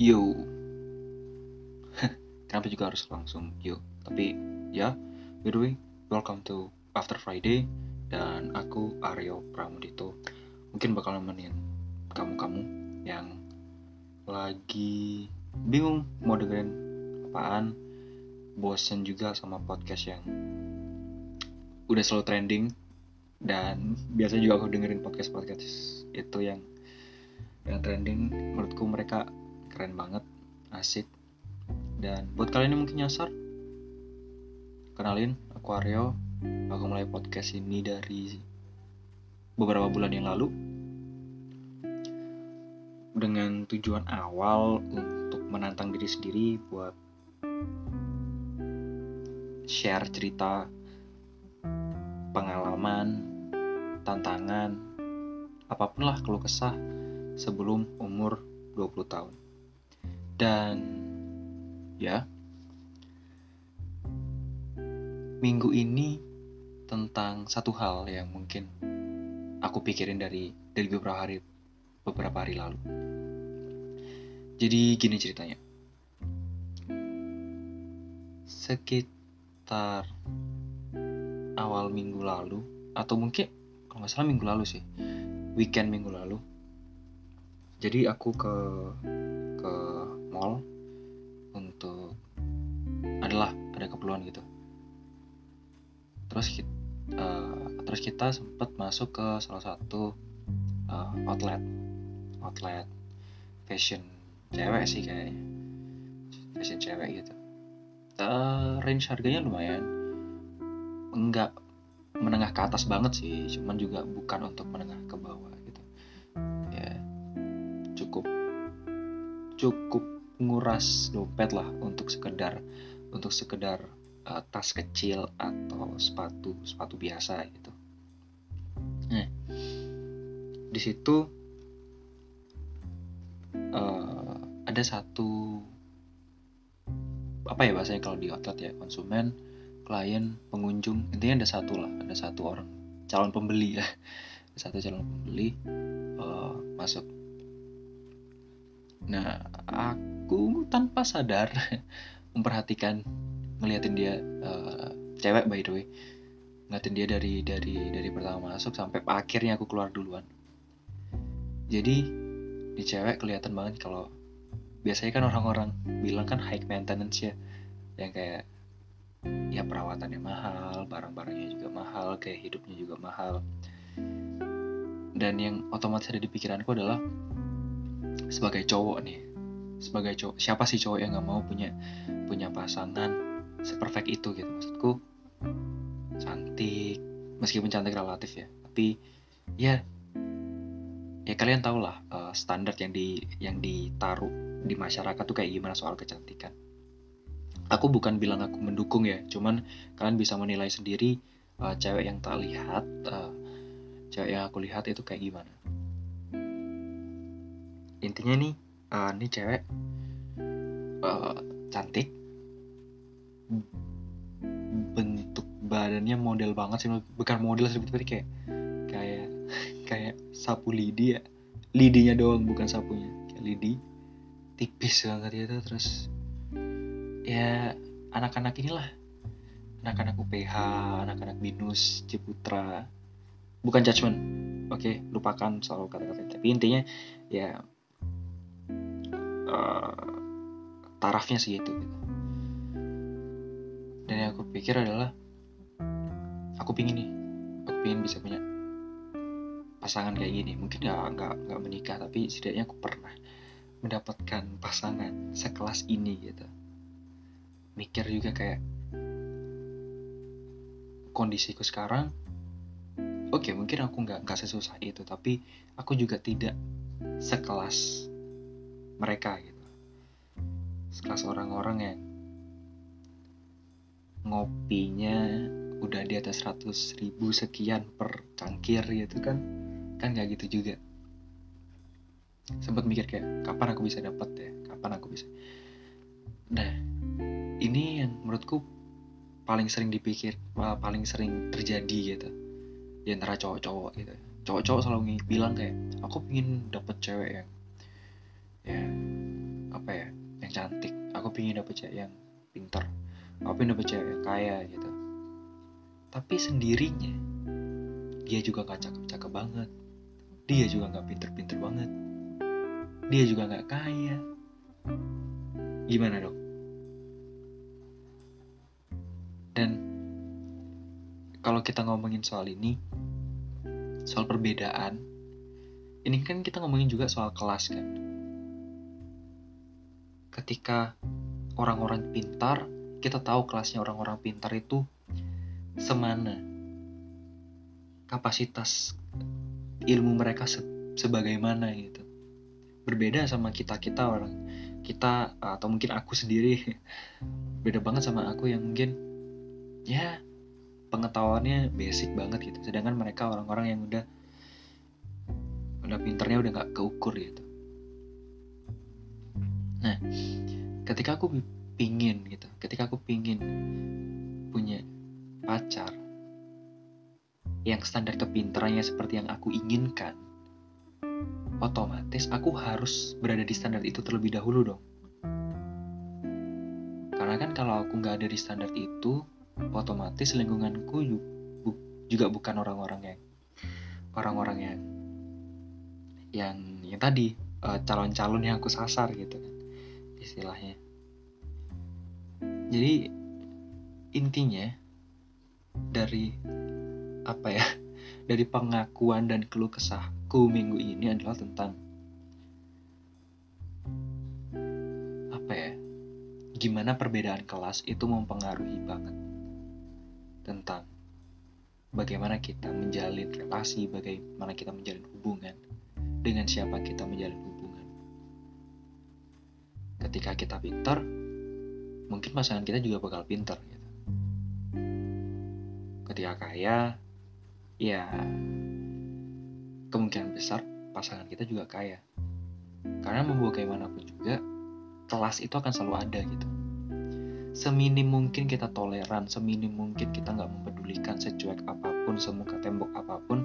Yo. Kenapa juga harus langsung yo? Tapi ya, by the way, welcome to After Friday dan aku Aryo Pramudito. Mungkin bakal nemenin kamu-kamu yang lagi bingung mau dengerin apaan, bosen juga sama podcast yang udah selalu trending dan biasanya juga aku dengerin podcast podcast itu yang yang trending menurutku mereka keren banget asik. Dan buat kalian yang mungkin nyasar kenalin aku Aryo. Aku mulai podcast ini dari beberapa bulan yang lalu. Dengan tujuan awal untuk menantang diri sendiri buat share cerita pengalaman tantangan apa pun lah keluh kesah sebelum umur 20 tahun dan ya minggu ini tentang satu hal yang mungkin aku pikirin dari dari beberapa hari beberapa hari lalu. Jadi gini ceritanya. Sekitar awal minggu lalu atau mungkin kalau nggak salah minggu lalu sih weekend minggu lalu jadi aku ke ke mall untuk adalah ada keperluan gitu. Terus kita, uh, eh, terus kita sempat masuk ke salah satu uh, outlet outlet fashion cewek sih kayaknya. Fashion cewek gitu. Uh, range harganya lumayan. Enggak menengah ke atas banget sih cuman juga bukan untuk menengah ke bawah gitu. Ya cukup cukup nguras dompet lah untuk sekedar untuk sekedar uh, tas kecil atau sepatu sepatu biasa gitu. Nah, di situ uh, ada satu apa ya bahasanya kalau di outlet ya konsumen, klien, pengunjung intinya ada satu lah, ada satu orang calon pembeli ya, satu calon pembeli uh, masuk. Nah, aku tanpa sadar memperhatikan ngeliatin dia uh, cewek by the way. Ngeliatin dia dari dari dari pertama masuk sampai akhirnya aku keluar duluan. Jadi di cewek kelihatan banget kalau biasanya kan orang-orang bilang kan high maintenance ya. Yang kayak ya perawatannya mahal barang-barangnya juga mahal kayak hidupnya juga mahal. Dan yang otomatis ada di pikiranku adalah sebagai cowok nih. Sebagai cowok. Siapa sih cowok yang nggak mau punya punya pasangan seperfect itu gitu? Maksudku cantik. Meskipun cantik relatif ya tapi ya ya kalian tau lah uh, standar yang di yang ditaruh di masyarakat tuh kayak gimana soal kecantikan. Aku bukan bilang aku mendukung ya cuman kalian bisa menilai sendiri uh, cewek yang tak lihat uh, cewek yang aku lihat itu kayak gimana intinya nih uh, ini cewek uh, cantik. Bentuk badannya model banget sih bukan model tapi kayak kayak kayak sapu lidi ya. Lidinya doang bukan sapunya. Kayak lidi tipis banget ya terus ya anak-anak inilah. Anak-anak UPH anak-anak binus Ciputra. Bukan judgement oke lupakan soal kata-kata. Tapi intinya ya uh, tarafnya segitu gitu. Dan yang aku pikir adalah aku pingin nih aku pingin bisa punya pasangan kayak gini. Mungkin nggak nggak nggak menikah tapi setidaknya aku pernah mendapatkan pasangan sekelas ini gitu. Mikir juga kayak kondisiku sekarang oke okay, mungkin aku nggak nggak sesusah itu tapi aku juga tidak sekelas mereka gitu. Sekelas orang-orang yang ngopinya udah di atas 100 ribu sekian per cangkir gitu kan kan nggak gitu juga. Sempat mikir kayak kapan aku bisa dapat ya kapan aku bisa. Nah ini yang menurutku paling sering dipikir paling sering terjadi gitu. Di antara cowok-cowok gitu. Cowok-cowok selalu bilang kayak aku pengen dapet cewek yang ya apa ya yang cantik. Aku pingin dapet cewek yang pintar. Aku pingin dapet cewek yang kaya gitu. Tapi sendirinya dia juga gak cakep-cakep banget. Dia juga gak pinter-pinter banget. Dia juga gak kaya. Gimana dong dan kalau kita ngomongin soal ini soal perbedaan ini kan kita ngomongin juga soal kelas kan ketika orang-orang pintar kita tahu kelasnya orang-orang pintar itu semana. Kapasitas ilmu mereka se sebagaimana gitu. Berbeda sama kita kita orang. Kita atau mungkin aku sendiri beda banget sama aku yang mungkin ya pengetahuannya basic banget gitu. Sedangkan mereka orang-orang yang udah udah pinternya udah nggak keukur gitu nah ketika aku pingin gitu ketika aku pingin punya pacar yang standar kepintarannya seperti yang aku inginkan otomatis aku harus berada di standar itu terlebih dahulu dong. Karena kan kalau aku nggak ada di standar itu otomatis lingkunganku juga bukan orang-orang yang orang-orang yang yang yang tadi eh, calon-calon yang aku sasar gitu kan istilahnya jadi intinya dari apa ya dari pengakuan dan keluh kesahku minggu ini adalah tentang apa ya gimana perbedaan kelas itu mempengaruhi banget tentang bagaimana kita menjalin relasi, bagaimana kita menjalin hubungan, dengan siapa kita menjalin hubungan. Ketika kita pintar, mungkin pasangan kita juga bakal pintar. Gitu. Ketika kaya, ya kemungkinan besar pasangan kita juga kaya. Karena mau bagaimanapun juga, kelas itu akan selalu ada gitu seminim mungkin kita toleran, seminim mungkin kita nggak mempedulikan secuek apa pun, semuka tembok apa pun,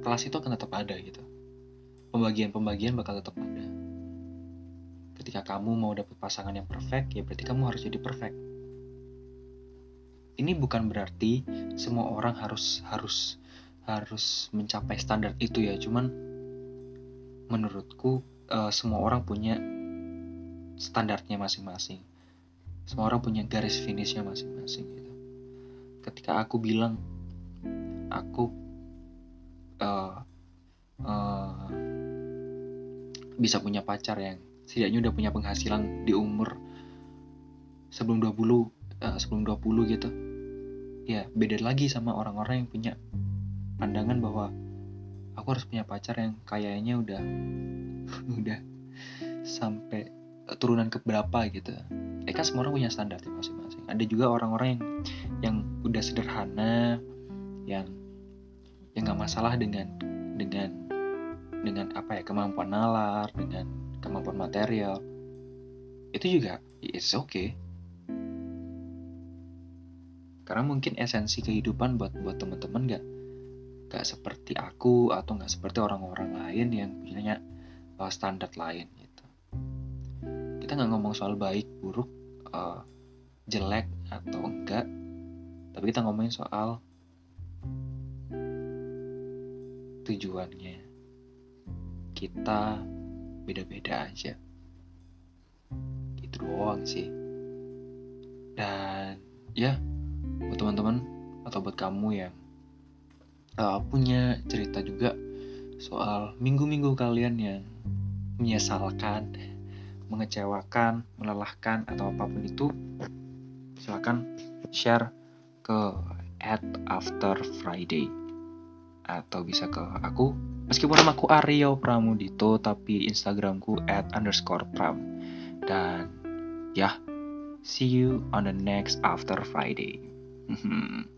kelas itu akan tetap ada gitu. Pembagian-pembagian bakal tetap ada. Ketika kamu mau dapet pasangan yang perfect, ya berarti kamu harus jadi perfect. Ini bukan berarti semua orang harus harus harus mencapai standar itu ya, cuman menurutku uh, semua orang punya standarnya masing-masing. Semua orang punya garis finishnya masing-masing gitu. Ketika aku bilang aku uh, uh, bisa punya pacar yang setidaknya udah punya penghasilan di umur sebelum 20 uh, eh, sebelum 20 gitu. Ya, beda lagi sama orang-orang yang punya pandangan bahwa aku harus punya pacar yang kayaknya udah udah sampai turunan ke berapa gitu eh kan semua orang punya standar masing-masing ada juga orang-orang yang yang udah sederhana yang yang nggak masalah dengan dengan dengan apa ya kemampuan nalar dengan kemampuan material. Itu juga it's okay. Karena mungkin esensi kehidupan buat buat teman-teman nggak nggak seperti aku atau nggak seperti orang-orang lain yang punya uh, standar lain kita nggak ngomong soal baik buruk uh, jelek atau enggak. Tapi kita ngomongin soal tujuannya. Kita beda-beda aja. Itu doang sih. Dan ya buat teman-teman atau buat kamu yang uh, punya cerita juga soal minggu-minggu kalian yang menyesalkan mengecewakan, melelahkan atau apa pun itu, silakan share ke at after Friday atau bisa ke aku. Meskipun nama aku Aryo Pramudito tapi Instagramku at underscore pram. Dan ya see you on the next after Friday